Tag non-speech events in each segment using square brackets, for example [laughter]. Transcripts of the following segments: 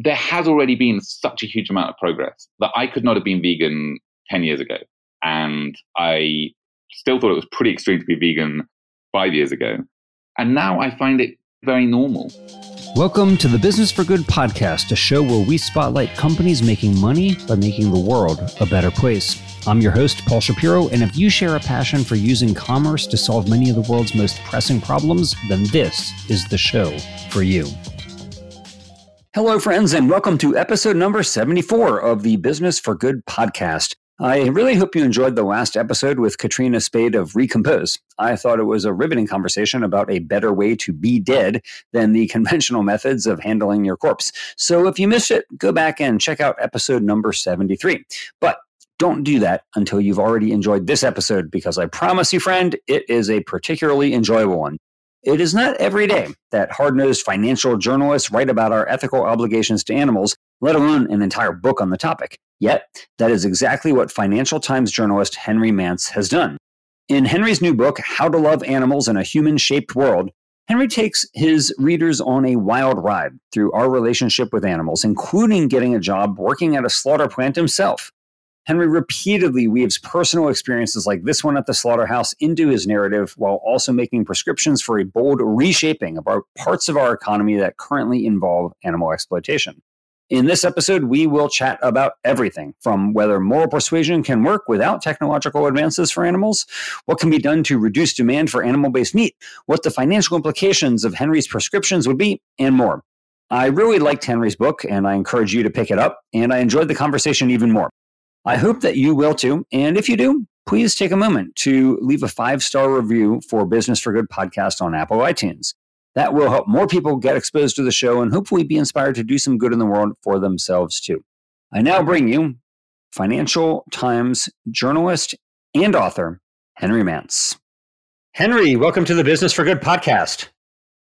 there has already been such a huge amount of progress that I could not have been vegan 10 years ago. And I still thought it was pretty extreme to be vegan five years ago. And now I find it very normal. Welcome to the Business for Good podcast, a show where we spotlight companies making money by making the world a better place. I'm your host, Paul Shapiro, and if you share a passion for using commerce to solve many of the world's most pressing problems, then this is the show for you. Hello, friends, and welcome to episode number 74 of the Business for Good podcast. I really hope you enjoyed the last episode with Katrina Spade of Recompose. I thought it was a riveting conversation about a better way to be dead than the [laughs] conventional methods of handling your corpse. So if you missed it, go back and check out episode number 73. But don't do that until you've already enjoyed this episode because I promise you, friend, it is a particularly enjoyable one. It is not every day that hard nosed financial journalists write about our ethical obligations to animals, let alone an entire book on the topic. Yet, that is exactly what Financial Times journalist Henry Mance has done. In Henry's new book, How to Love Animals in a Human Shaped World, Henry takes his readers on a wild ride through our relationship with animals, including getting a job working at a slaughter plant himself. Henry repeatedly weaves personal experiences like this one at the slaughterhouse into his narrative while also making prescriptions for a bold reshaping of our parts of our economy that currently involve animal exploitation. In this episode, we will chat about everything from whether moral persuasion can work without technological advances for animals, what can be done to reduce demand for animal based meat, what the financial implications of Henry's prescriptions would be, and more. I really liked Henry's book, and I encourage you to pick it up, and I enjoyed the conversation even more. I hope that you will too. And if you do, please take a moment to leave a five star review for Business for Good podcast on Apple iTunes. That will help more people get exposed to the show and hopefully be inspired to do some good in the world for themselves too. I now bring you Financial Times journalist and author, Henry Mance. Henry, welcome to the Business for Good podcast.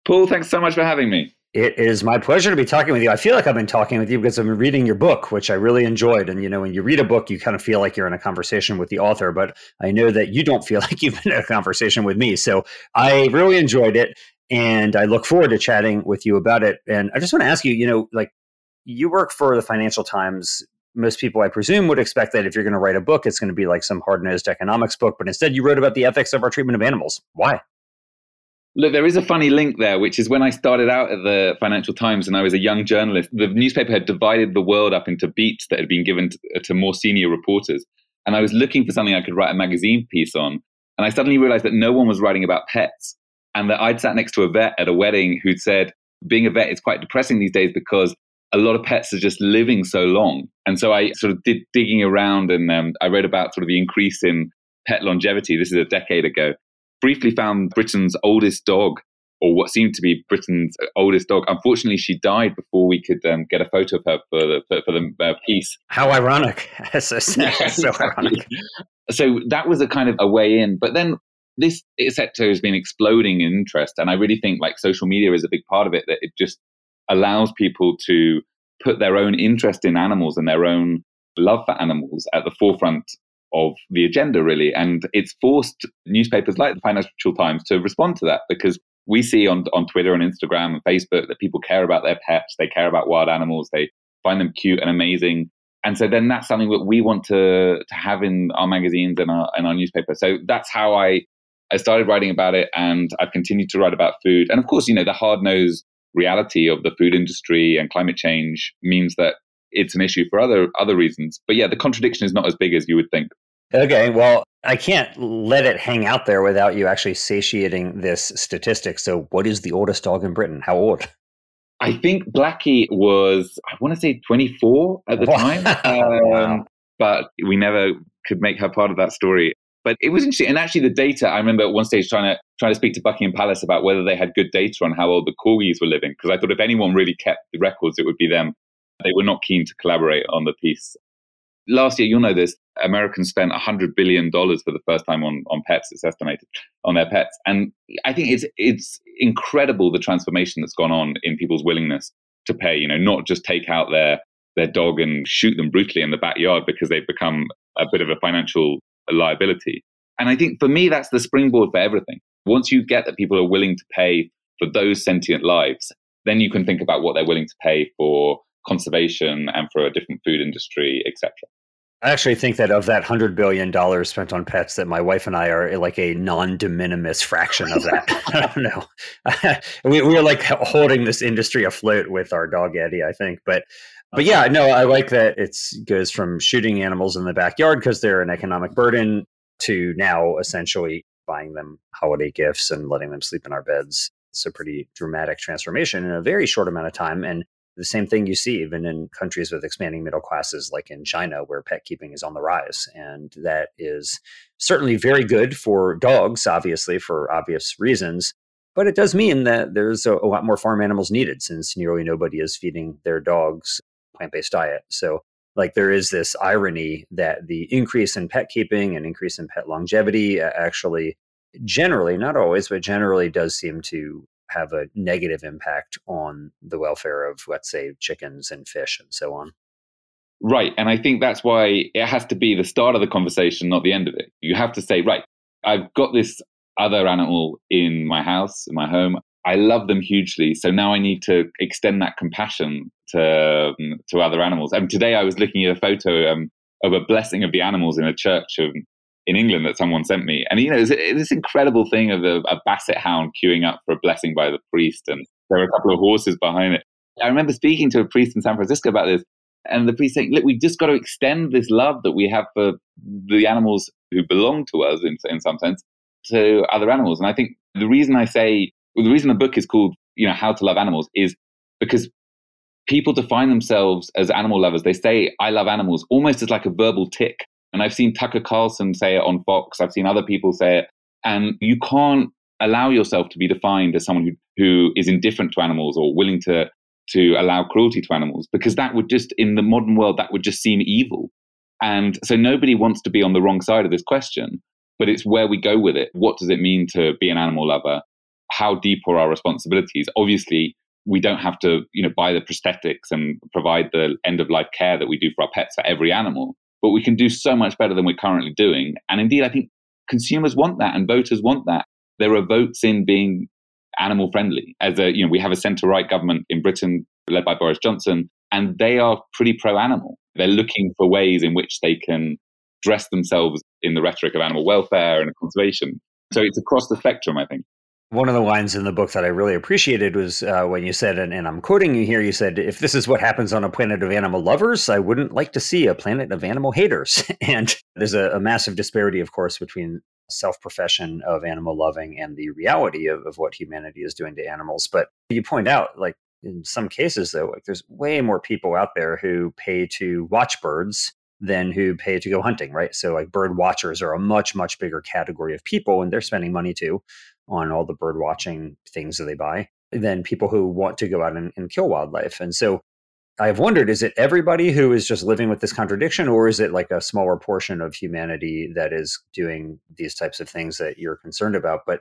Paul, thanks so much for having me. It is my pleasure to be talking with you. I feel like I've been talking with you because I've been reading your book, which I really enjoyed. And you know, when you read a book, you kind of feel like you're in a conversation with the author, but I know that you don't [laughs] feel like you've been in a conversation with me. So I really enjoyed it and I look forward to chatting with you about it. And I just want to ask you, you know, like you work for the Financial Times. Most people, I presume, would expect that if you're going to write a book, it's going to be like some hard nosed economics book. But instead, you wrote about the ethics of our treatment of animals. Why? Look, there is a funny link there, which is when I started out at the Financial Times and I was a young journalist, the newspaper had divided the world up into beats that had been given to, to more senior reporters. And I was looking for something I could write a magazine piece on. And I suddenly realized that no one was writing about pets. And that I'd sat next to a vet at a wedding who'd said, being a vet is quite depressing these days because a lot of pets are just living so long. And so I sort of did digging around and um, I read about sort of the increase in pet longevity. This is a decade ago briefly found Britain's oldest dog, or what seemed to be Britain's oldest dog. Unfortunately, she died before we could um, get a photo of her for the for, for the uh, piece. How ironic! [laughs] so, [laughs] so ironic. So that was a kind of a way in, but then this sector has been exploding in interest, and I really think like social media is a big part of it. That it just allows people to put their own interest in animals and their own love for animals at the forefront of the agenda, really. And it's forced newspapers like the Financial Times to respond to that because we see on, on Twitter and Instagram and Facebook that people care about their pets, they care about wild animals, they find them cute and amazing. And so then that's something that we want to, to have in our magazines and our, and our newspaper. So that's how I, I started writing about it and I've continued to write about food. And of course, you know, the hard nosed reality of the food industry and climate change means that it's an issue for other other reasons. But yeah, the contradiction is not as big as you would think. Okay, well, I can't let it hang out there without you actually satiating this statistic. So, what is the oldest dog in Britain? How old? I think Blackie was, I want to say 24 at the time. [laughs] Um, but we never could make her part of that story. But it was interesting. And actually, the data, I remember at one stage trying to trying to speak to Buckingham Palace about whether they had good data on how old the corgis were living. Because I thought if anyone really kept the records, it would be them. They were not keen to collaborate on the piece. Last year, you'll know this, Americans spent $100 billion for the first time on, on pets, it's estimated, on their pets. And I think it's, it's incredible the transformation that's gone on in people's willingness to pay, you know, not just take out their, their dog and shoot them brutally in the backyard because they've become a bit of a financial liability. And I think for me, that's the springboard for everything. Once you get that people are willing to pay for those sentient lives, then you can think about what they're willing to pay for conservation and for a different food industry, etc. I actually think that of that hundred billion dollars spent on pets, that my wife and I are eh, like a non-de minimis fraction of that. [laughs] I don't know. [laughs] we, we are like holding this industry afloat with our dog Eddie, I think. But but yeah, no, I like that it goes from shooting animals in the backyard because they're an economic burden to now essentially buying them holiday gifts and letting them sleep in our beds. It's a pretty dramatic transformation in a very short amount of time. And the same thing you see even in countries with expanding middle classes like in China where pet keeping is on the rise and that is certainly very good for dogs obviously for obvious reasons but it does mean that there's a, a lot more farm animals needed since nearly nobody is feeding their dogs plant-based diet. So like there is this irony that the increase in pet keeping and increase in pet longevity actually generally not always but generally does seem to have a negative impact on the welfare of, let's say, chickens and fish and so on. Right. And I think that's why it has to be the start of the conversation, not the end of it. You have to say, right, I've got this other animal in my house, in my home. I love them hugely. So now I need to extend that compassion to, um, to other animals. And today I was looking at a photo um, of a blessing of the animals in a church of, in England that someone sent me. And, you know, it's, it's this incredible thing of a, a, basset hound queuing up for a blessing by the priest. And there were a couple of horses behind it. I remember speaking to a priest in San Francisco about this. And the priest saying, look, we just got to extend this love that we have for the animals who belong to us in, in some sense to other animals. And I think the reason I say, well, the reason the book is called, you know, How to Love Animals is because people define themselves as animal lovers. They say, I love animals almost as like a verbal tic. And I've seen Tucker Carlson say it on Fox. I've seen other people say it. And you can't allow yourself to be defined as someone who, who is indifferent to animals or willing to, to allow cruelty to animals, because that would just, in the modern world, that would just seem evil. And so nobody wants to be on the wrong side of this question, but it's where we go with it. What does it mean to be an animal lover? How deep are our responsibilities? Obviously, we don't have to, you know, buy the prosthetics and provide the end of life care that we do for our pets for every animal but we can do so much better than we're currently doing. And indeed, I think consumers want that and voters want that. There are votes in being animal friendly. As a, you know, we have a centre right government in Britain led by Boris Johnson, and they are pretty pro animal. They're looking for ways in which they can dress themselves in the rhetoric of animal welfare and conservation. So it's across the spectrum, I think. One of the lines in the book that I really appreciated was uh, when you said, and, and, I'm quoting you here, you said, if this is what happens on a planet of animal lovers, I wouldn't like to see a planet of animal haters. [laughs] and there's a, a, massive disparity, of course, between self profession of animal loving and the reality of, of what humanity is doing to animals. But you point out, like, in some cases, though, like there's way more people out there who pay to watch birds than who pay to go hunting, right? So, like, bird watchers are a much, much bigger category of people, and they're spending money too on all the bird watching things that they buy than people who want to go out and, and kill wildlife. And so I've wondered is it everybody who is just living with this contradiction, or is it like a smaller portion of humanity that is doing these types of things that you're concerned about? But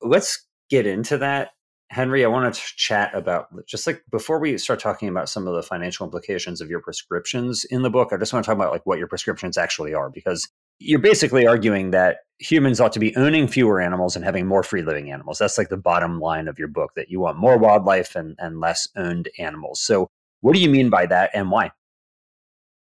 let's get into that. Henry, I want to chat about just like before we start talking about some of the financial implications of your prescriptions in the book, I just want to talk about like what your prescriptions actually are because you're basically arguing that humans ought to be owning fewer animals and having more free living animals. That's like the bottom line of your book that you want more wildlife and, and less owned animals. So, what do you mean by that and why?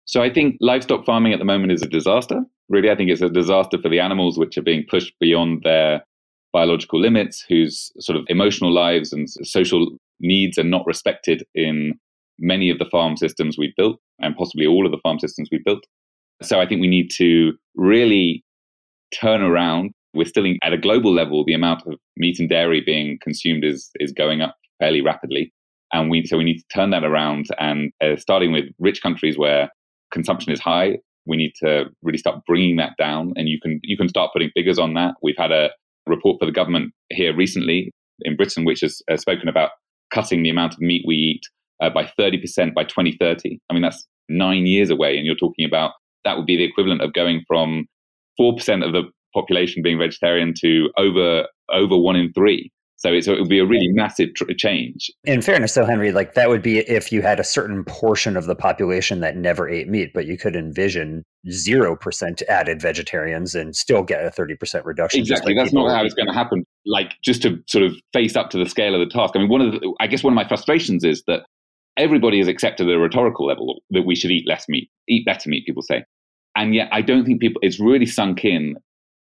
So, I think livestock farming at the moment is a disaster. Really, I think it's a disaster for the animals which are being pushed beyond their biological limits, whose sort of emotional lives and social needs are not respected in many of the farm systems we've built, and possibly all of the farm systems we've built. So I think we need to really turn around. We're still in, at a global level, the amount of meat and dairy being consumed is, is going up fairly rapidly. And we, so we need to turn that around and uh, starting with rich countries where consumption is high, we need to really start bringing that down. And you can, you can start putting figures on that. We've had a report for the government here recently in Britain, which has uh, spoken about cutting the amount of meat we eat uh, by 30% by 2030. I mean, that's nine years away. And you're talking about that would be the equivalent of going from 4% of the population being vegetarian to over over one in three. So, it would be a really massive tr- change. In fairness, though, Henry, like that would be if you had a certain portion of the population that never ate meat, but you could envision zero percent added vegetarians and still get a thirty percent reduction. Exactly, that's not how it's going to happen. Like just to sort of face up to the scale of the task. I mean, one of the, I guess one of my frustrations is that everybody has accepted at a rhetorical level that we should eat less meat, eat better meat, people say. And yet I don't think people, it's really sunk in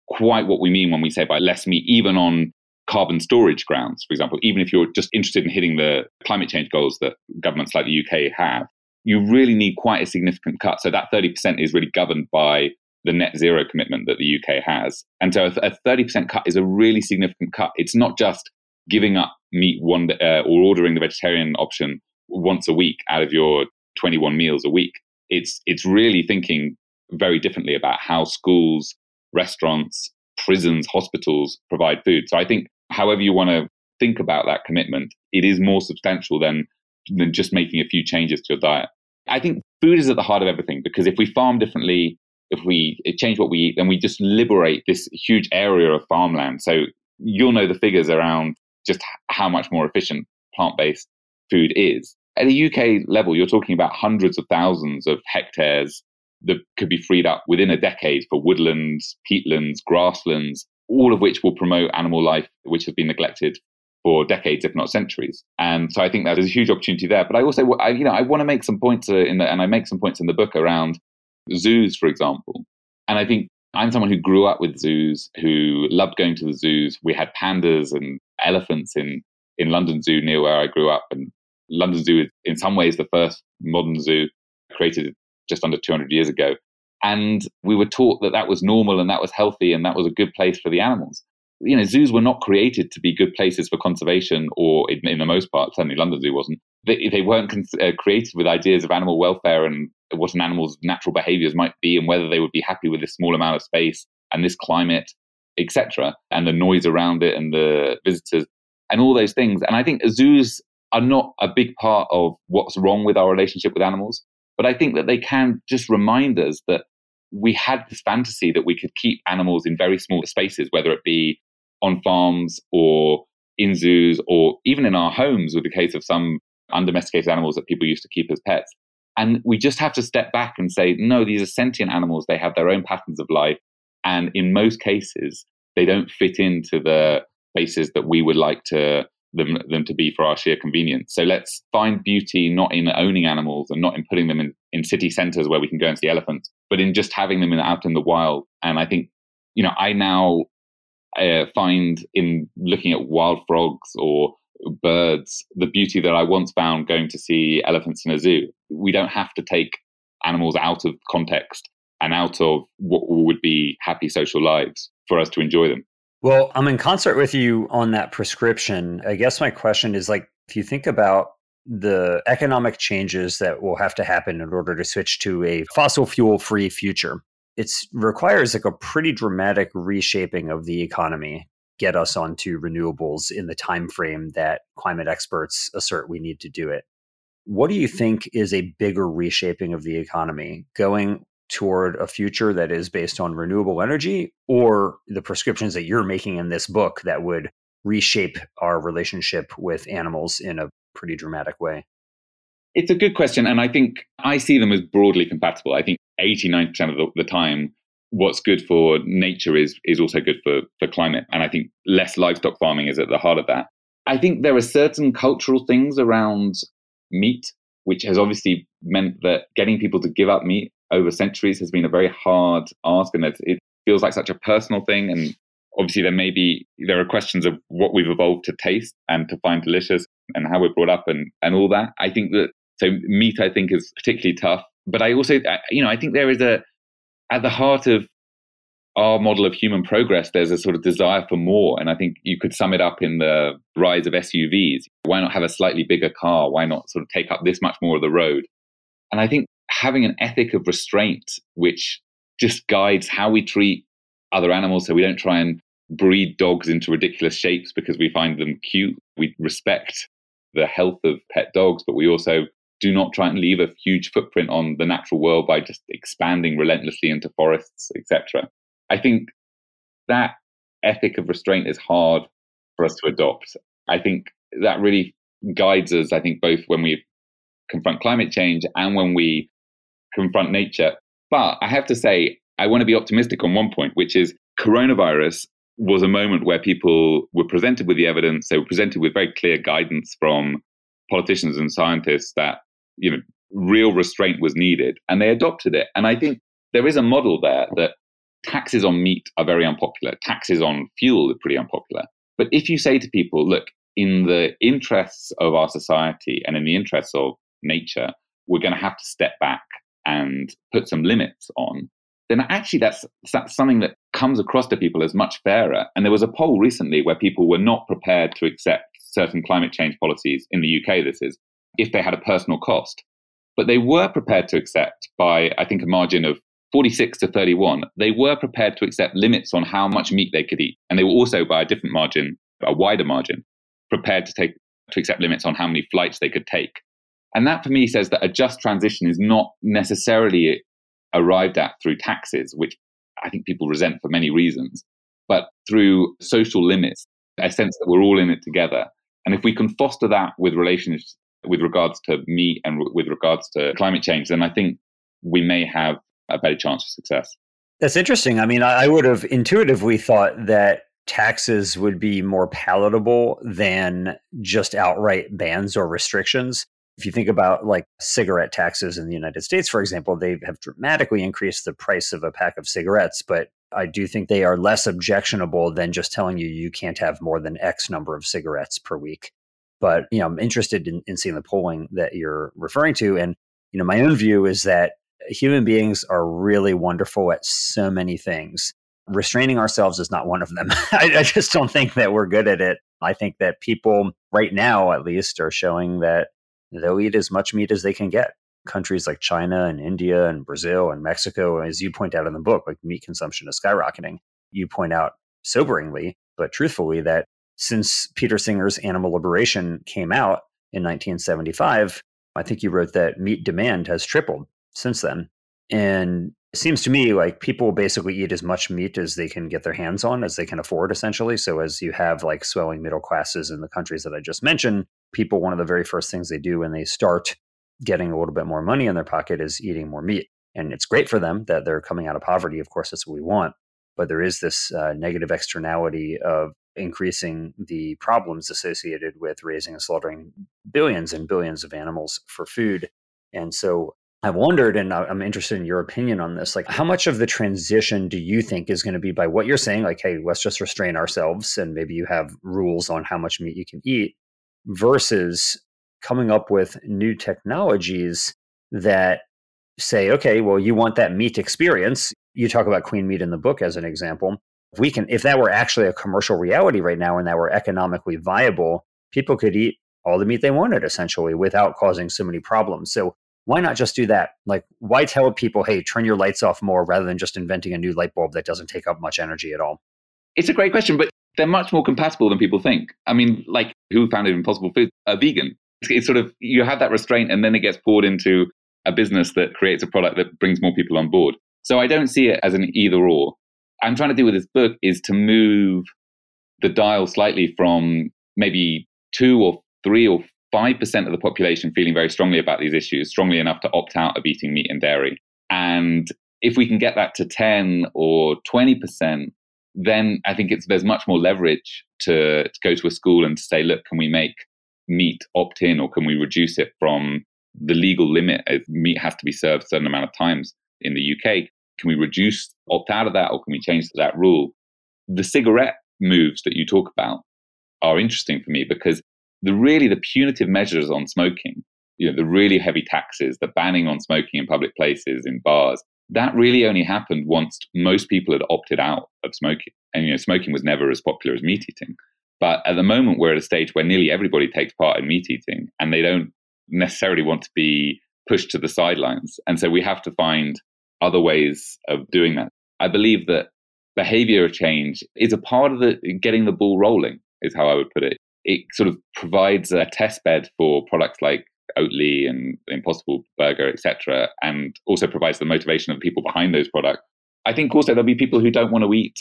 quite what we mean when we say by less meat, even on carbon storage grounds, for example, even if you're just interested in hitting the climate change goals that governments like the UK have, you really need quite a significant cut. So that 30% is really governed by the net zero commitment that the UK has. And so a 30% cut is a really significant cut. It's not just giving up meat one uh, or ordering the vegetarian option once a week out of your 21 meals a week. It's it's really thinking very differently about how schools, restaurants, prisons, hospitals provide food. So I think however you want to think about that commitment, it is more substantial than than just making a few changes to your diet. I think food is at the heart of everything because if we farm differently, if we eh, change what we eat, then we just liberate this huge area of farmland. So you'll know the figures around just how much more efficient plant based food is. At a UK level, you're talking about hundreds of thousands of hectares that could be freed up within a decade for woodlands, peatlands, grasslands, all of which will promote animal life, which has been neglected for decades, if not centuries. And so I think there's a huge opportunity there. But I also, I, you know, I want to make some points uh, in the, and I make some points in the book around zoos, for example. And I think I'm someone who grew up with zoos, who loved going to the zoos. We had pandas and elephants in, in London Zoo near where I grew up. And London Zoo is in some ways the first modern zoo created just under 200 years ago. And we were taught that that was normal and that was healthy and that was a good place for the animals. You know, zoos were not created to be good places for conservation, or in, in the most part, certainly London Zoo wasn't. They, they weren't con- uh, created with ideas of animal welfare and what an animal's natural behaviors might be and whether they would be happy with this small amount of space and this climate, etc., and the noise around it and the visitors and all those things. And I think zoos are not a big part of what's wrong with our relationship with animals, but I think that they can just remind us that we had this fantasy that we could keep animals in very small spaces, whether it be on farms or in zoos or even in our homes with the case of some undomesticated animals that people used to keep as pets. And we just have to step back and say, no, these are sentient animals. They have their own patterns of life. And in most cases, they don't fit into the spaces that we would like to them, them to be for our sheer convenience. So let's find beauty not in owning animals and not in putting them in, in city centers where we can go and see elephants, but in just having them in, out in the wild. And I think, you know, I now uh, find in looking at wild frogs or birds the beauty that I once found going to see elephants in a zoo. We don't have to take animals out of context and out of what would be happy social lives for us to enjoy them. Well, I'm in concert with you on that prescription. I guess my question is like, if you think about the economic changes that will have to happen in order to switch to a fossil fuel free future, it requires like a pretty dramatic reshaping of the economy get us onto renewables in the time frame that climate experts assert we need to do it. What do you think is a bigger reshaping of the economy? Going toward a future that is based on renewable energy or the prescriptions that you're making in this book that would reshape our relationship with animals in a pretty dramatic way? It's a good question. And I think I see them as broadly compatible. I think 80, 90% of the, the time, what's good for nature is, is also good for, for climate. And I think less livestock farming is at the heart of that. I think there are certain cultural things around meat, which has obviously meant that getting people to give up meat over centuries has been a very hard ask, and it, it feels like such a personal thing. And obviously, there may be there are questions of what we've evolved to taste and to find delicious, and how we're brought up, and and all that. I think that so meat, I think, is particularly tough. But I also, you know, I think there is a at the heart of our model of human progress, there's a sort of desire for more. And I think you could sum it up in the rise of SUVs. Why not have a slightly bigger car? Why not sort of take up this much more of the road? And I think having an ethic of restraint, which just guides how we treat other animals. So we don't try and breed dogs into ridiculous shapes because we find them cute. We respect the health of pet dogs, but we also do not try and leave a huge footprint on the natural world by just expanding relentlessly into forests, etc. I think that ethic of restraint is hard for us to adopt. I think that really guides us, I think, both when we confront climate change and when we confront nature. But I have to say, I want to be optimistic on one point, which is coronavirus was a moment where people were presented with the evidence. They were presented with very clear guidance from politicians and scientists that you know, real restraint was needed. And they adopted it. And I think there is a model there that taxes on meat are very unpopular, taxes on fuel are pretty unpopular. But if you say to people, look, in the interests of our society and in the interests of nature, we're going to have to step back and put some limits on, then actually that's, that's something that comes across to people as much fairer. And there was a poll recently where people were not prepared to accept certain climate change policies in the UK, this is, if they had a personal cost. But they were prepared to accept by, I think, a margin of 46 to 31, they were prepared to accept limits on how much meat they could eat. And they were also, by a different margin, a wider margin, prepared to take to accept limits on how many flights they could take. And that for me says that a just transition is not necessarily arrived at through taxes, which I think people resent for many reasons, but through social limits, a sense that we're all in it together. And if we can foster that with relations with regards to meat and with regards to climate change, then I think we may have a better chance of success. That's interesting. I mean, I would have intuitively thought that taxes would be more palatable than just outright bans or restrictions. If you think about like cigarette taxes in the United States, for example, they have dramatically increased the price of a pack of cigarettes, but I do think they are less objectionable than just telling you you can't have more than X number of cigarettes per week. But you know, I'm interested in, in seeing the polling that you're referring to, and you know, my own view is that human beings are really wonderful at so many things. Restraining ourselves is not one of them. [laughs] I, I just don't think that we're good at it. I think that people, right now at least, are showing that they'll eat as much meat as they can get. Countries like China and India and Brazil and Mexico, as you point out in the book, like meat consumption is skyrocketing. You point out soberingly, but truthfully, that since Peter Singer's Animal Liberation came out in 1975, I think you wrote that meat demand has tripled since then. And it seems to me like people basically eat as much meat as they can get their hands on, as they can afford, essentially. So, as you have like swelling middle classes in the countries that I just mentioned, people, one of the very first things they do when they start getting a little bit more money in their pocket is eating more meat. And it's great for them that they're coming out of poverty. Of course, that's what we want. But there is this uh, negative externality of increasing the problems associated with raising and slaughtering billions and billions of animals for food. And so I've wondered, and I'm interested in your opinion on this. Like, how much of the transition do you think is going to be by what you're saying? Like, hey, let's just restrain ourselves, and maybe you have rules on how much meat you can eat, versus coming up with new technologies that say, okay, well, you want that meat experience. You talk about clean meat in the book as an example. If we can, if that were actually a commercial reality right now, and that were economically viable, people could eat all the meat they wanted essentially without causing so many problems. So why not just do that? Like, why tell people, hey, turn your lights off more rather than just inventing a new light bulb that doesn't take up much energy at all? It's a great question, but they're much more compatible than people think. I mean, like, who founded Impossible Foods? A vegan. It's, it's sort of, you have that restraint and then it gets poured into a business that creates a product that brings more people on board. So I don't see it as an either or. I'm trying to do with this book is to move the dial slightly from maybe two or three or 5% of the population feeling very strongly about these issues, strongly enough to opt out of eating meat and dairy. And if we can get that to 10 or 20%, then I think it's, there's much more leverage to, to go to a school and to say, look, can we make meat opt in or can we reduce it from the legal limit meat has to be served a certain amount of times in the UK? Can we reduce opt out of that or can we change that rule? The cigarette moves that you talk about are interesting for me because the really the punitive measures on smoking, you know, the really heavy taxes, the banning on smoking in public places, in bars, that really only happened once most people had opted out of smoking. And you know, smoking was never as popular as meat eating. But at the moment, we're at a stage where nearly everybody takes part in meat eating, and they don't necessarily want to be pushed to the sidelines. And so we have to find other ways of doing that. I believe that behavior change is a part of the getting the ball rolling, is how I would put it it sort of provides a test bed for products like Oatly and Impossible Burger, etc., and also provides the motivation of people behind those products. I think also there'll be people who don't want to eat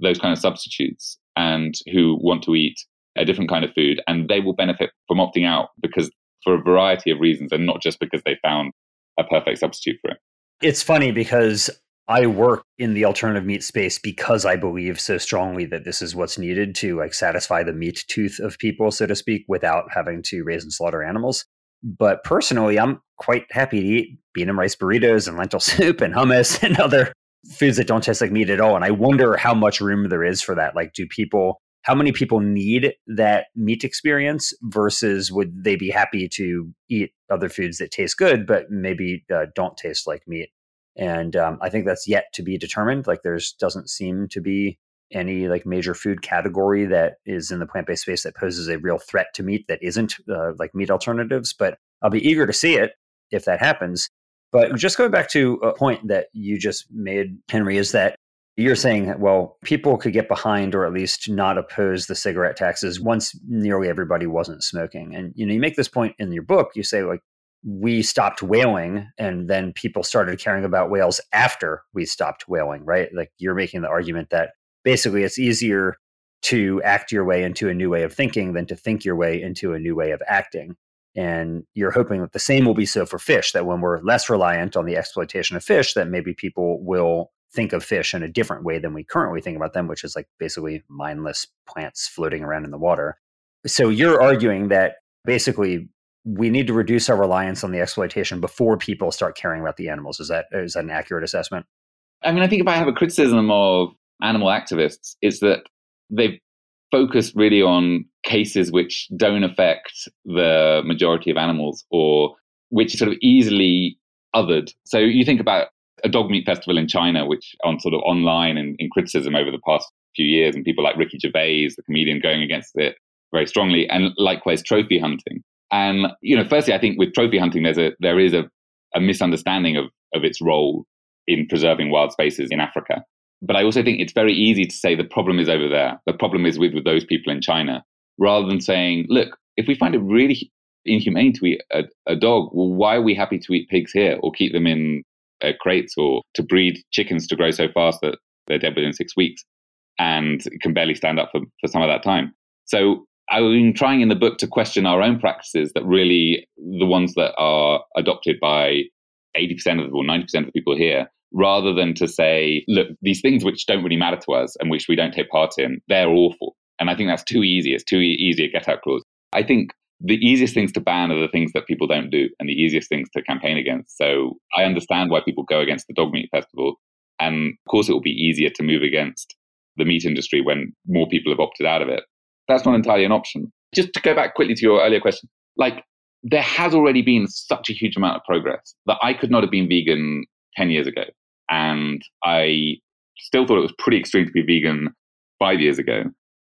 those kind of substitutes and who want to eat a different kind of food, and they will benefit from opting out because for a variety of reasons, and not just because they found a perfect substitute for it. It's funny because I work in the alternative meat space because I believe so strongly that this is what's needed to like satisfy the meat tooth of people, so to speak, without having to raise and slaughter animals. But personally, I'm quite happy to eat bean and rice burritos and lentil [laughs] soup and hummus [laughs] and other foods that don't taste like meat at all. And I wonder how much room there is for that. Like, do people, how many people need that meat experience versus would they be happy to eat other foods that taste good, but maybe uh, don't taste like meat? And um, I think that's yet to be determined. Like, there's doesn't seem to be any like major food category that is in the plant-based space that poses a real threat to meat that isn't uh, like meat alternatives but i'll be eager to see it if that happens but just going back to a point that you just made henry is that you're saying well people could get behind or at least not oppose the cigarette taxes once nearly everybody wasn't smoking and you know you make this point in your book you say like we stopped whaling and then people started caring about whales after we stopped whaling right like you're making the argument that basically it's easier to act your way into a new way of thinking than to think your way into a new way of acting. And you're hoping that the same will be so for fish, that when we're less reliant on the exploitation of fish, that maybe people will think of fish in a different way than we currently think about them, which is like basically mindless plants floating around in the water. So you're arguing that basically we need to reduce our reliance on the exploitation before people start caring about the animals. Is that is that an accurate assessment? I mean, I think if I have a criticism of animal activists is that they've focused really on cases which don't affect the majority of animals or which are sort of easily othered. So you think about a dog meat festival in China, which on sort of online and in criticism over the past few years, and people like Ricky Gervais, the comedian, going against it very strongly, and likewise trophy hunting. And you know, firstly, I think with trophy hunting, there's a there is a, a misunderstanding of of its role in preserving wild spaces in Africa. But I also think it's very easy to say the problem is over there. The problem is with, with those people in China, rather than saying, look, if we find it really inhumane to eat a, a dog, well, why are we happy to eat pigs here or keep them in uh, crates or to breed chickens to grow so fast that they're dead within six weeks and can barely stand up for, for some of that time? So I've been trying in the book to question our own practices that really the ones that are adopted by 80% of the, or 90% of the people here rather than to say, look, these things which don't really matter to us and which we don't take part in, they're awful. And I think that's too easy. It's too easy a get out clause. I think the easiest things to ban are the things that people don't do and the easiest things to campaign against. So I understand why people go against the dog meat festival. And of course, it will be easier to move against the meat industry when more people have opted out of it. That's not entirely an option. Just to go back quickly to your earlier question, like there has already been such a huge amount of progress that I could not have been vegan 10 years ago. And I still thought it was pretty extreme to be vegan five years ago.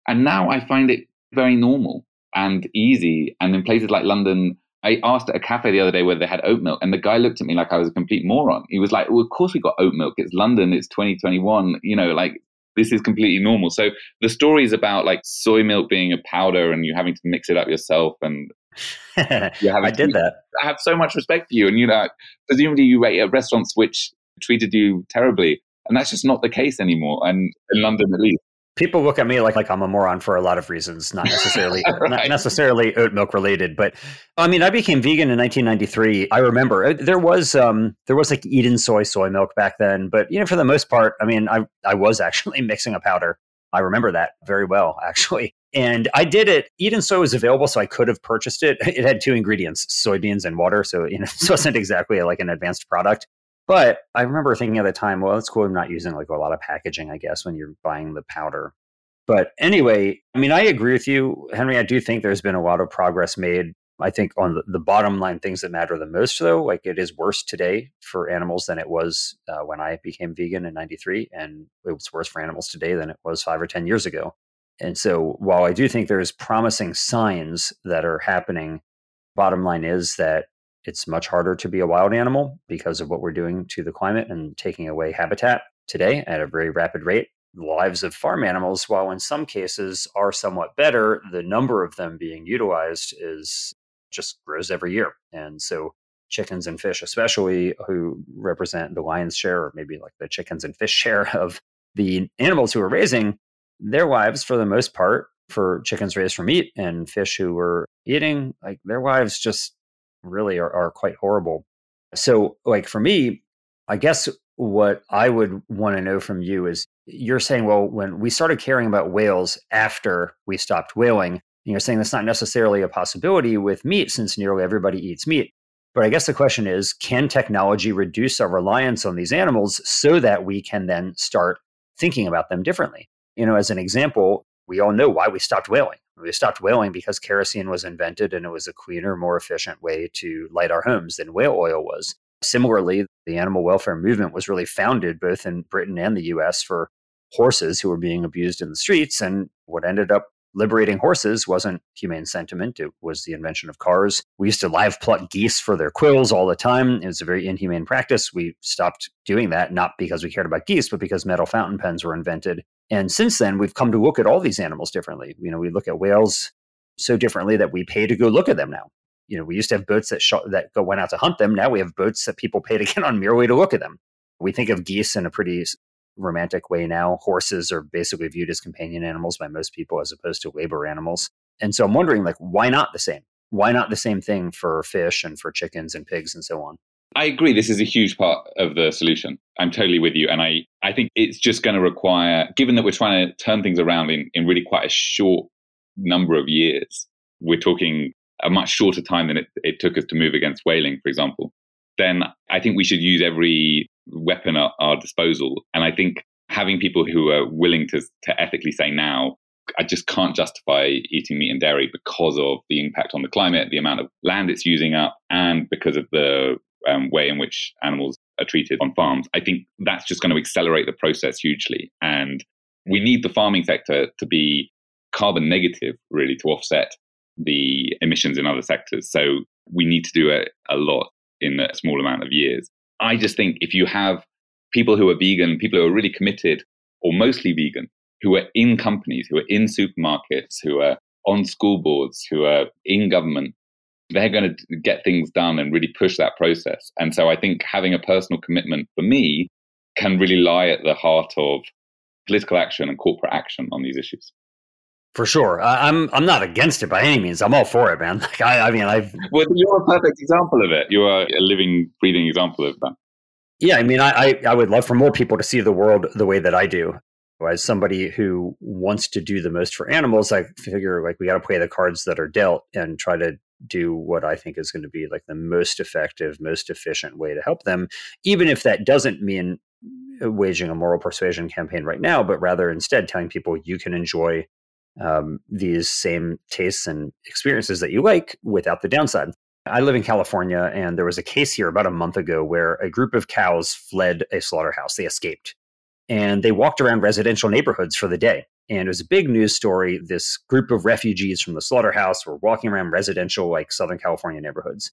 And now I find it very normal and easy. And in places like London, I asked at a cafe the other day whether they had oat milk, and the guy looked at me like I was a complete moron. He was like, Well, of course we got oat milk. It's London, it's 2021. You know, like this is completely normal. So the stories about like soy milk being a powder and you having to mix it up yourself and [laughs] I did that. I have so much respect for you. And you know, presumably you rate at restaurants which treated you terribly. And that's just not the case anymore. And in London, at least. People look at me like, like I'm a moron for a lot of reasons, not necessarily [laughs] right. not necessarily oat milk related. But I mean, I became vegan in 1993. I remember uh, there was um, there was like Eden soy soy milk back then, but you know, for the most part, I mean, I I was [laughs] actually mixing a powder. I remember that very well, actually. And I did it. Eden soy was available, so I could have purchased it. [laughs] It had two ingredients: soybeans and water. So you know, this wasn't exactly like an advanced product. But I remember thinking at the time, well, it's cool. I'm not using like a lot of packaging, I guess, when you're buying the powder. But anyway, I mean, I agree with you, Henry. I do think there's been a lot of progress made. I think on the, the bottom line, things that matter the most, though, like it is worse today for animals than it was uh, when I became vegan in 93. And it's worse for animals today than it was five or 10 years ago. And so while I do think there's promising signs that are happening, bottom line is that it's much harder to be a wild animal because of what we're doing to the climate and taking away habitat today at a very rapid rate. The lives of farm animals, while in some cases are somewhat better, the number of them being utilized is just grows every year. And so chickens and fish, especially who represent the lion's share, or maybe like the chickens and fish [laughs] share of the animals who are raising, their lives for the most part for chickens raised for meat and fish who were eating, like their lives just really are, are quite horrible. So, like for me, I guess what I would want to know from you is you're saying, well, when we started caring about whales after we stopped whaling, You know, saying that's not necessarily a possibility with meat since nearly everybody eats meat. But I guess the question is can technology reduce our reliance on these animals so that we can then start thinking about them differently? You know, as an example, we all know why we stopped whaling. We stopped whaling because kerosene was invented and it was a cleaner, more efficient way to light our homes than whale oil was. Similarly, the animal welfare movement was really founded both in Britain and the US for horses who were being abused in the streets. And what ended up liberating horses wasn't humane sentiment, it was the invention of cars. We used to live pluck geese for their quills all the time. It was a very inhumane practice. We stopped doing that, not because we cared about geese, but because metal fountain pens were invented. And since then, we've come to look at all these animals differently. You know, we look at whales so differently that we pay to go look at them now. You know, we used to have boats that that went out to hunt them. Now we have boats that people pay to [laughs] get on merely to look at them. We think of geese in a pretty romantic way now. Horses are basically viewed as companion animals by most people as opposed to labor animals. And so I'm wondering, like, why not the same? Why not the same thing for fish and for chickens and pigs and so on? I agree. This is a huge part of the solution. I'm totally with you. And I, I think it's just going to require, given that we're trying to turn things around in, in really quite a short number of years, we're talking a much shorter time than it, it took us to move against whaling, for example, then I think we should use every weapon at our disposal. And I think having people who are willing to, to ethically say now, I just can't justify eating meat and dairy because of the impact on the climate, the amount of land it's using up, and because of the um, way in which animals are treated on farms. I think that's just going to accelerate the process hugely. And we need the farming sector to be carbon negative, really, to offset the emissions in other sectors. So we need to do it a lot in a small amount of years. I just think if you have people who are vegan, people who are really committed or mostly vegan, who are in companies, who are in supermarkets, who are on school boards, who are in government, they're going to get things done and really push that process. And so I think having a personal commitment for me can really lie at the heart of political action and corporate action on these issues. For sure, I'm I'm not against it by any means. I'm all for it, man. [laughs] Like I, I mean, I've well, you're a perfect example of it. You are a living, breathing example of that. Yeah, I mean, I, I would love for more people to see the world the way that I do. As somebody who wants to do the most for animals, I figure like we got to play the cards that are dealt and try to do what I think is going to be like the most effective, most efficient way to help them, even if that doesn't mean waging a moral persuasion campaign right now, but rather instead telling people you can enjoy um, these same tastes and experiences that you like without the downside. I live in California, and there was a case here about a month ago where a group of cows fled a slaughterhouse. They escaped and they walked around residential neighborhoods for the day. And it was a big news story. This group of refugees from the slaughterhouse were walking around residential, like Southern California neighborhoods.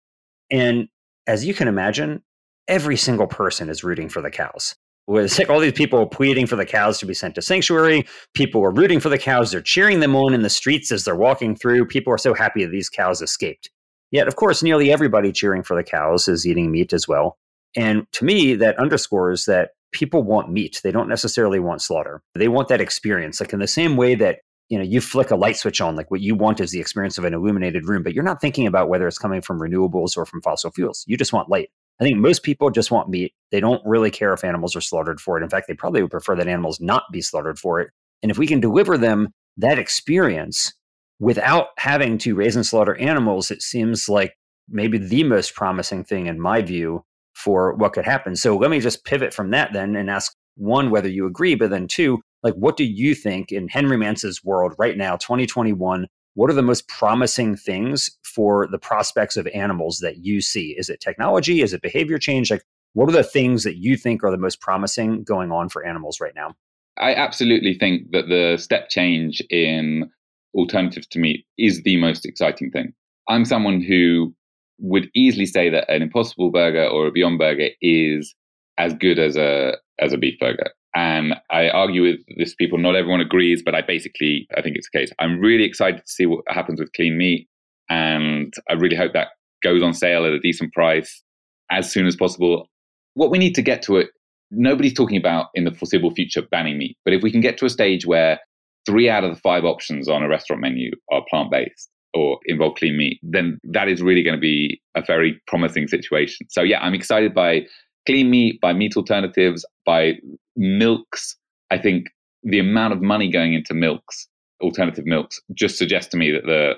And as you can imagine, every single person is rooting for the cows was like all these people pleading for the cows to be sent to sanctuary. People were rooting for the cows. They're cheering them on in the streets as they're walking through. People are so happy that these cows escaped. Yet, of course, nearly everybody cheering for the cows is eating meat as well. And to me, that underscores that people want meat. They don't necessarily want slaughter. They want that experience. Like in the same way that you know you flick a light switch on like what you want is the experience of an illuminated room but you're not thinking about whether it's coming from renewables or from fossil fuels you just want light I think most people just want meat. They don't really care if animals are slaughtered for it. In fact, they probably would prefer that animals not be slaughtered for it. And if we can deliver them that experience without having to raise and slaughter animals, it seems like maybe the most promising thing in my view for what could happen. So let me just pivot from that then and ask one, whether you agree, but then two, like what do you think in Henry Mance's world right now, 2021, what are the most promising things for the prospects of animals that you see? Is it technology? Is it behavior change? Like, what are the things that you think are the most promising going on for animals right now? I absolutely think that the step change in alternatives to meat is the most exciting thing. I'm someone who would easily say that an Impossible Burger or a Beyond Burger is as good as a as a beef burger. And I argue with this people. Not everyone agrees, but I basically I think it's the case. I'm really excited to see what happens with clean meat, and I really hope that goes on sale at a decent price as soon as possible. What we need to get to it. Nobody's talking about in the foreseeable future banning meat, but if we can get to a stage where three out of the five options on a restaurant menu are plant based or involve clean meat, then that is really going to be a very promising situation. So yeah, I'm excited by clean meat, by meat alternatives, by milks. I think the amount of money going into milks alternative milks just suggests to me that the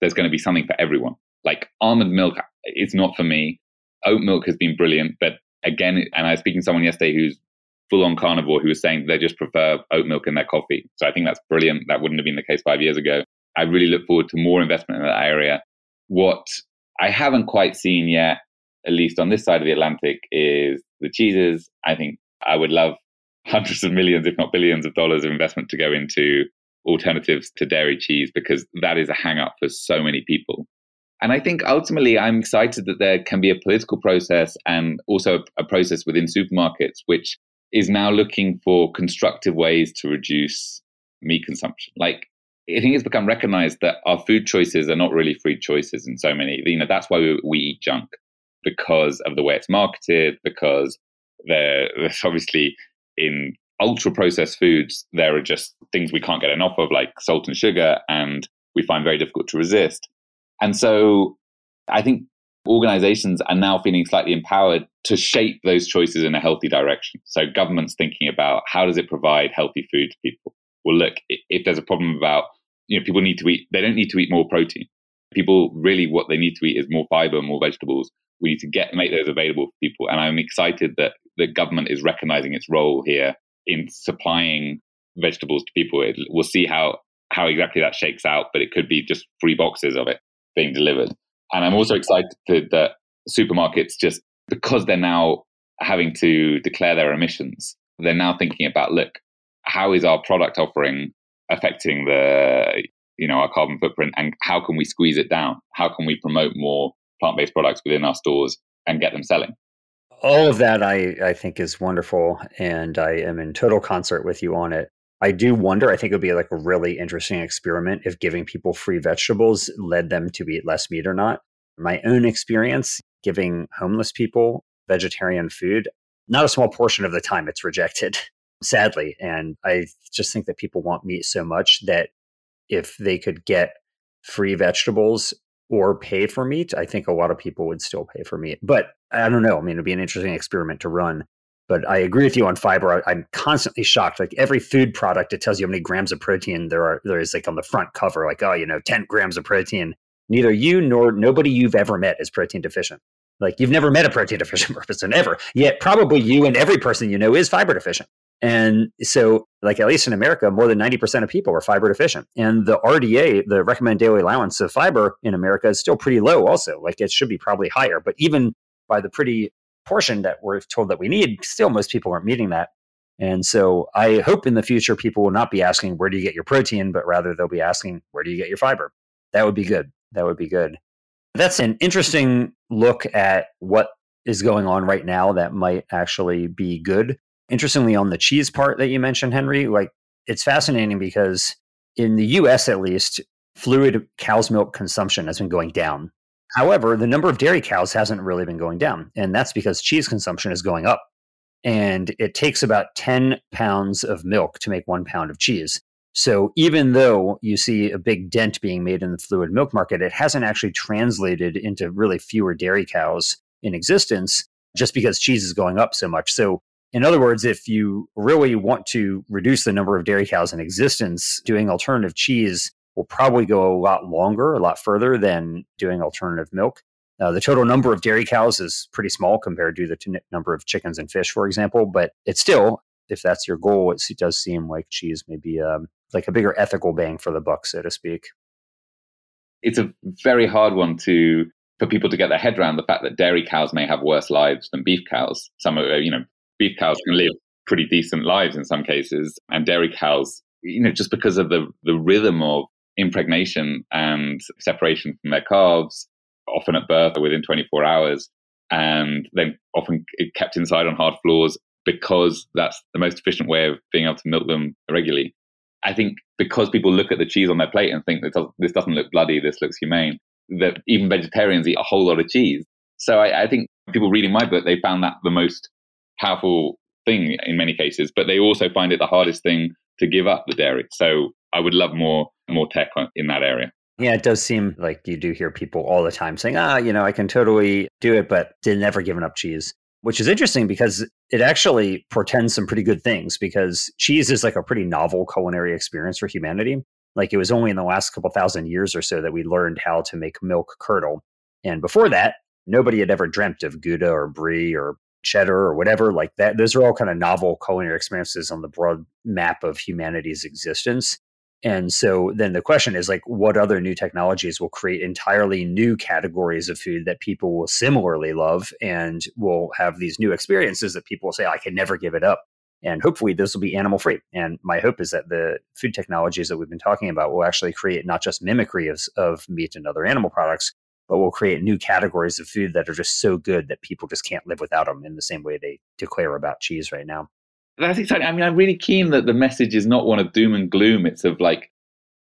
there's going to be something for everyone. Like almond milk is not for me. Oat milk has been brilliant, but again, and I was speaking to someone yesterday who's full on carnivore who was saying they just prefer oat milk in their coffee. So I think that's brilliant. That wouldn't have been the case five years ago. I really look forward to more investment in that area. What I haven't quite seen yet, at least on this side of the Atlantic, is the cheeses. I think I would love [laughs] hundreds of millions, if not billions of dollars of investment to go into alternatives to dairy cheese because that is a hang up for so many people. And I think ultimately I'm excited that there can be a political process and also a process within supermarkets which is now looking for constructive ways to reduce meat consumption. Like I think it's become recognized that our food choices are not really free choices in so many. You know, that's why we, we eat junk because of the way it's marketed, because there's obviously in ultra processed foods, there are just things we can't get enough of, like salt and sugar, and we find very difficult to resist. And so I think organizations are now feeling slightly empowered to shape those choices in a healthy direction. So governments thinking about how does it provide healthy food to people? Well, look, if there's a problem about, you know, people need to eat, they don't need to eat more protein. People really, what they need to eat is more fiber, more vegetables. We need to get, make those available for people. And I'm excited that the government is recognizing its role here in supplying vegetables to people. It, we'll see how, how exactly that shakes out, but it could be just free boxes of it being delivered. And I'm also excited that supermarkets just because they're now having to declare their emissions, they're now thinking about look, how is our product offering affecting the you know our carbon footprint and how can we squeeze it down? How can we promote more plant-based products within our stores and get them selling? All of that I, I think is wonderful and I am in total concert with you on it. I do wonder, I think it would be like a really interesting experiment if giving people free vegetables led them to eat less meat or not. My own experience giving homeless people vegetarian food, not a small portion of the time it's rejected, [laughs] sadly. And I just think that people want meat so much that if they could get free vegetables or pay for meat, I think a lot of people would still pay for meat. But I don't know. I mean, it'd be an interesting experiment to run. But I agree with you on fiber. I'm constantly shocked. Like every food product, it tells you how many grams of protein there are. There is like on the front cover, like oh, you know, 10 grams of protein. Neither you nor nobody you've ever met is protein deficient. Like you've never met a protein deficient [laughs] person ever. Yet probably you and every person you know is fiber deficient. And so, like at least in America, more than 90% of people are fiber deficient. And the RDA, the recommended daily allowance of fiber in America, is still pretty low, also. Like it should be probably higher. But even by the pretty portion that we're told that we need, still most people aren't meeting that. And so I hope in the future people will not be asking, where do you get your protein? But rather they'll be asking, where do you get your fiber? That would be good. That would be good. That's an interesting look at what is going on right now that might actually be good. Interestingly, on the cheese part that you mentioned, Henry, like it's fascinating because in the US at least, fluid cow's milk consumption has been going down. However, the number of dairy cows hasn't really been going down. And that's because cheese consumption is going up. And it takes about 10 pounds of milk to make one pound of cheese. So even though you see a big dent being made in the fluid milk market, it hasn't actually translated into really fewer dairy cows in existence just because cheese is going up so much. So in other words, if you really want to reduce the number of dairy cows in existence, doing alternative cheese will probably go a lot longer, a lot further than doing alternative milk. Uh, the total number of dairy cows is pretty small compared to the t- number of chickens and fish, for example, but it's still, if that's your goal, it does seem like cheese may be um, like a bigger ethical bang for the buck, so to speak. It's a very hard one to for people to get their head around the fact that dairy cows may have worse lives than beef cows. Some you know beef cows can live pretty decent lives in some cases, and dairy cows, you know, just because of the the rhythm of impregnation and separation from their calves, often at birth or within 24 hours, and then often kept inside on hard floors because that's the most efficient way of being able to milk them regularly. I think because people look at the cheese on their plate and think this doesn't look bloody, this looks humane, that even vegetarians eat a whole lot of cheese. So I, I think people reading my book, they found that the most powerful thing in many cases, but they also find it the hardest thing to give up the dairy. So I would love more more tech in that area. Yeah, it does seem like you do hear people all the time saying, ah, you know, I can totally do it, but they've never given up cheese which is interesting because it actually portends some pretty good things because cheese is like a pretty novel culinary experience for humanity. Like it was only in the last couple thousand years or so that we learned how to make milk curdle. And before that, nobody had ever dreamt of Gouda or Brie or cheddar or whatever like that. Those are all kind of novel culinary experiences on the broad map of humanity's existence. And so then the question is like, what other new technologies will create entirely new categories of food that people will similarly love and will have these new experiences that people will say, I can never give it up. And hopefully this will be animal free. And my hope is that the food technologies that we've been talking about will actually create not just mimicry of, of meat and other animal products, but we'll create new categories of food that are just so good that people just can't live without them in the same way they declare about cheese right now. That's exciting. I mean, I'm really keen that the message is not one of doom and gloom. It's of like,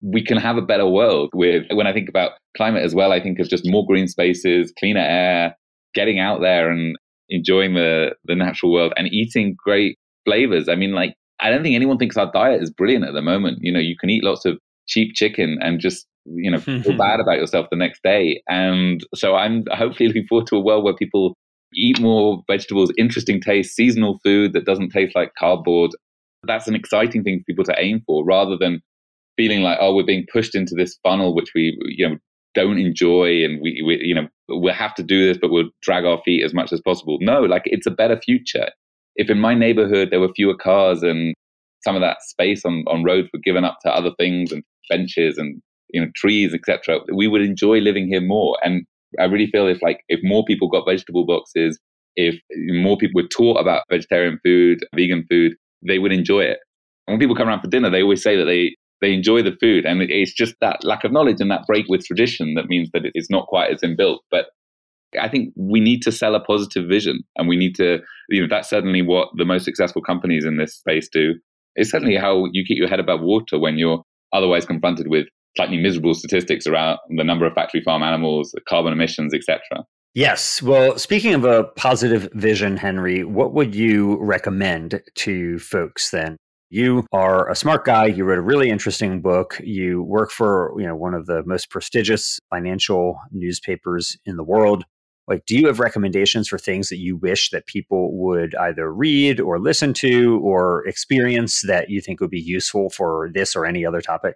we can have a better world with, when I think about climate as well, I think of just more green spaces, cleaner air, getting out there and enjoying the, the natural world and eating great flavors. I mean, like, I don't think anyone thinks our diet is brilliant at the moment. You know, you can eat lots of cheap chicken and just you know [laughs] feel bad about yourself the next day. And so i'm hopefully looking forward to a world where people eat more vegetables interesting taste seasonal food that doesn't taste like cardboard. That's an exciting thing for people to aim for rather than feeling like oh we're being pushed into this funnel which we you know don't enjoy and we, we you know we'll have to do this but we'll drag our feet as much as possible. No like it's a better future. If in my neighborhood there were fewer cars and some of that space on, on roads were given up to other things and benches and you know trees etc we would enjoy living here more. And i really feel if like if more people got vegetable boxes if more people were taught about vegetarian food vegan food they would enjoy it. And when people come around for dinner they always say that they they enjoy the food. And it's just that lack of knowledge and that break with tradition that means that it's not quite as inbuilt. But I think we need to sell a positive vision and we need to, you know, that's certainly what the most successful companies in this space do. It's certainly how you keep your head above water when you're otherwise confronted with slightly miserable statistics around the number of factory farm animals, carbon emissions, etc. Yes. Well, speaking of a positive vision, Henry, what would you recommend to folks then? You are a smart guy. You wrote a really interesting book. You work for, you know, one of the most prestigious financial newspapers in the world. Like, do you have recommendations for things that you wish that people would either read or listen to or experience that you think would be useful for this or any other topic?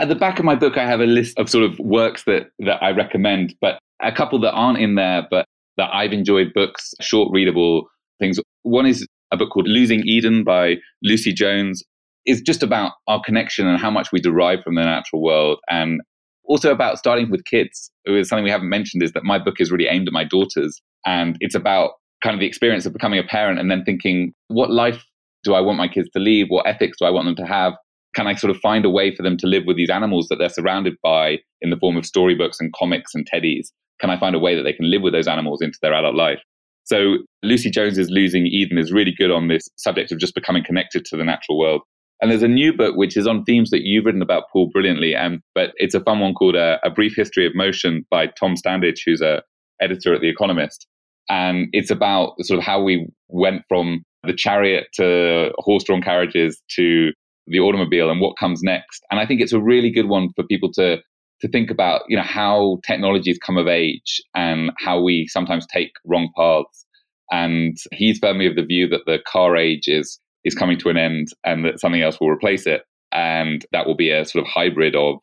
At the back of my book, I have a list of sort of works that, that I recommend, but a couple that aren't in there, but that I've enjoyed books, short readable things. One is a book called Losing Eden by Lucy Jones. It's just about our connection and how much we derive from the natural world and also about starting with kids. It was something we haven't mentioned is that my book is really aimed at my daughters and it's about kind of the experience of becoming a parent and then thinking, what life do I want my kids to lead? What ethics do I want them to have? Can I sort of find a way for them to live with these animals that they're surrounded by in the form of storybooks and comics and teddies? Can I find a way that they can live with those animals into their adult life? So Lucy Jones's Losing Eden is really good on this subject of just becoming connected to the natural world. And there's a new book which is on themes that you've written about, Paul, brilliantly. Um, but it's a fun one called uh, A Brief History of Motion by Tom Standage, who's a editor at The Economist. And it's about sort of how we went from the chariot to horse-drawn carriages to the automobile and what comes next. And I think it's a really good one for people to to think about, you know, how technologies come of age and how we sometimes take wrong paths. And he's firmly of the view that the car age is is coming to an end and that something else will replace it. And that will be a sort of hybrid of,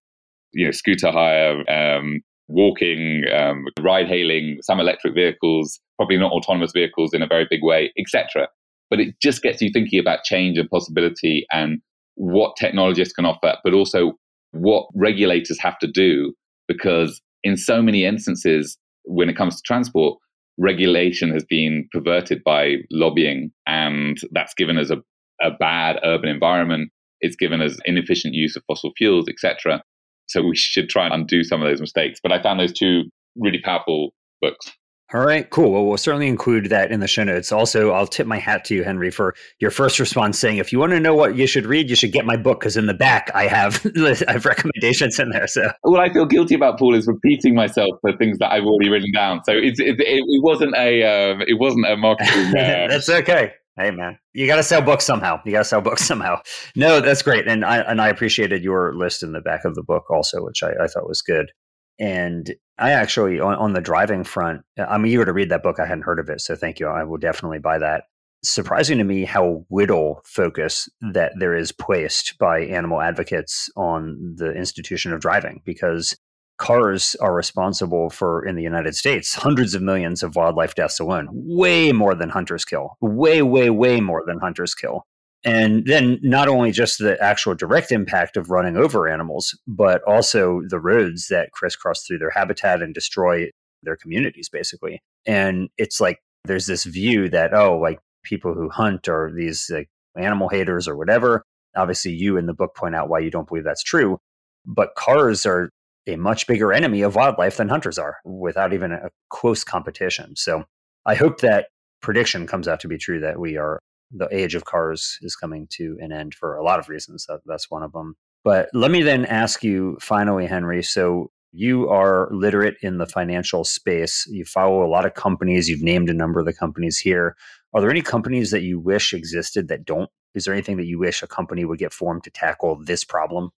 you know, scooter hire, um, walking, um, ride hailing, some electric vehicles, probably not autonomous vehicles in a very big way, etc. But it just gets you thinking about change and possibility and what technologists can offer, but also what regulators have to do, because in so many instances, when it comes to transport, regulation has been perverted by lobbying, and that's given us a, a bad urban environment. It's given us inefficient use of fossil fuels, etc. So we should try and undo some of those mistakes. But I found those two really powerful books. All right, cool. Well, we'll certainly include that in the show notes. Also, I'll tip my hat to you, Henry, for your first response saying, if you want to know what you should read, you should get my book because in the back I have [laughs] I have recommendations in there. So, what I feel guilty about, Paul, is repeating myself for things that I've already written down. So it, it, it wasn't a um, it wasn't a marketing. [laughs] Uh, that's okay. Hey man, you got to sell books somehow. You got to sell books [laughs] somehow. No, that's great, and I and I appreciated your list in the back of the book also, which I, I thought was good. And I actually, on, on, the driving front, uh, I'm eager to read that book. I hadn't heard of it. So thank you. I will definitely buy that. surprising to me how little focus that there is placed by animal advocates on the institution of driving because cars are responsible for in the United States hundreds of millions of wildlife deaths alone, way more than hunters kill, way way way more than hunters kill. And then not only just the actual direct impact of running over animals, but also the roads that crisscross through their habitat and destroy their communities basically. And it's like there's this view that oh like people who hunt or these like, animal haters or whatever. Obviously, you in the book point out why you don't believe that's true. But cars are a much bigger enemy of wildlife than hunters are without even a close competition. So I hope that prediction comes out to be true that we are the age of cars is coming to an end for a lot of reasons. That, that's one of them. But let me then ask you finally, Henry. So you are literate in the financial space. You follow a lot of companies. You've named a number of the companies here. Are there any companies that you wish existed that don't? Is there anything that you wish a company would get formed to tackle this problem?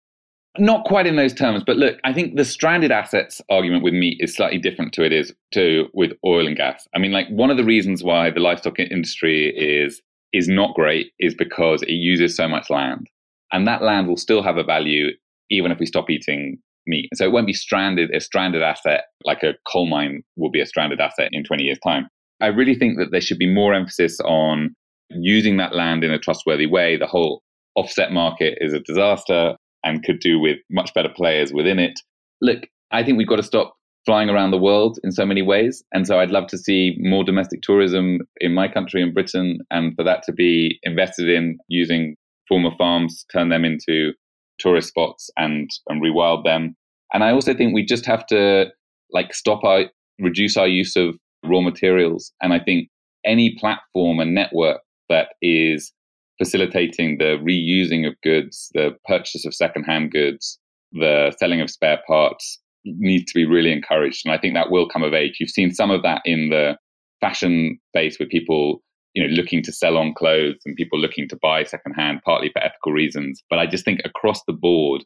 Not quite in those terms, but look, I think the stranded assets argument with meat is slightly different to it is to with oil and gas. I mean, like one of the reasons why the livestock industry is is not great is because it uses so much land, and that land will still have a value even if we stop eating meat. So it won't be stranded a stranded asset like a coal mine will be a stranded asset in 20 years' time. I really think that there should be more emphasis on using that land in a trustworthy way. The whole offset market is a disaster and could do with much better players within it. Look, I think we've got to stop flying around the world in so many ways. And so I'd love to see more domestic tourism in my country, in Britain, and for that to be invested in using former farms, turn them into tourist spots and, and rewild them. And I also think we just have to like stop our, reduce our use of raw materials. And I think any platform and network that is facilitating the reusing of goods, the purchase of secondhand goods, the selling of spare parts needs to be really encouraged. And I think that will come of age. You've seen some of that in the fashion space with people you know looking to sell on clothes and people looking to buy secondhand partly for ethical reasons but i just think across the board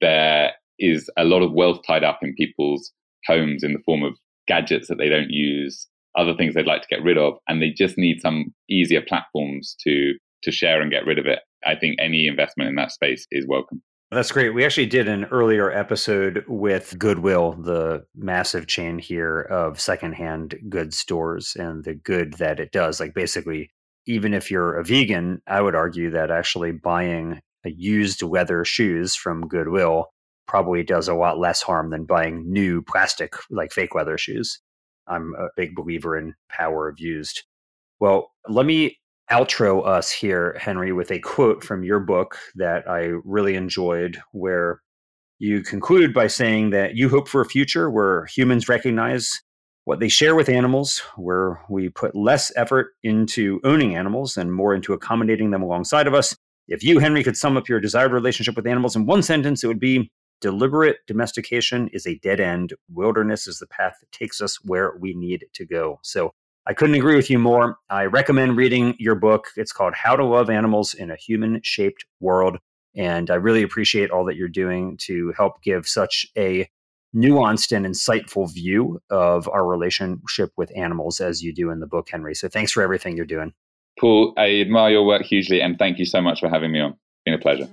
there is a lot of wealth tied up in people's homes in the form of gadgets that they don't use, other things they'd like to get rid of, and they just need some easier platforms to to share and get rid of it. I think any investment in that space is welcome. That's great. We actually did an earlier episode with Goodwill, the massive chain here of secondhand goods stores and the good that it does. Like basically, even if you're a vegan, I would argue that actually buying used leather shoes from Goodwill probably does a lot less harm than buying new plastic, like fake leather shoes. I'm a big believer in power of used. Well, let me outro us here, Henry, with a quote from your book that I really enjoyed, where you conclude by saying that you hope for a future where humans recognize what they share with animals, where we put less effort into owning animals and more into accommodating them alongside of us. If you, Henry, could sum up your desired relationship with animals in one sentence, it would be Deliberate domestication is a dead end. Wilderness is the path that takes us where we need to go. So I couldn't agree with you more. I recommend reading your book. It's called How to Love Animals in a Human Shaped World. And I really appreciate all that you're doing to help give such a nuanced and insightful view of our relationship with animals as you do in the book, Henry. So thanks for everything you're doing. Paul, I admire your work hugely and thank you so much for having me on. Been a pleasure.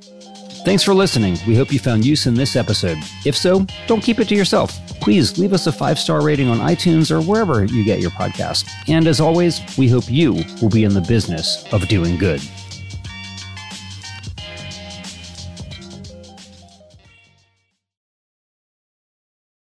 Thanks for listening. We hope you found use in this episode. If so, don't keep it to yourself. Please leave us a five star rating on iTunes or wherever you get your podcast. And as always, we hope you will be in the business of doing good.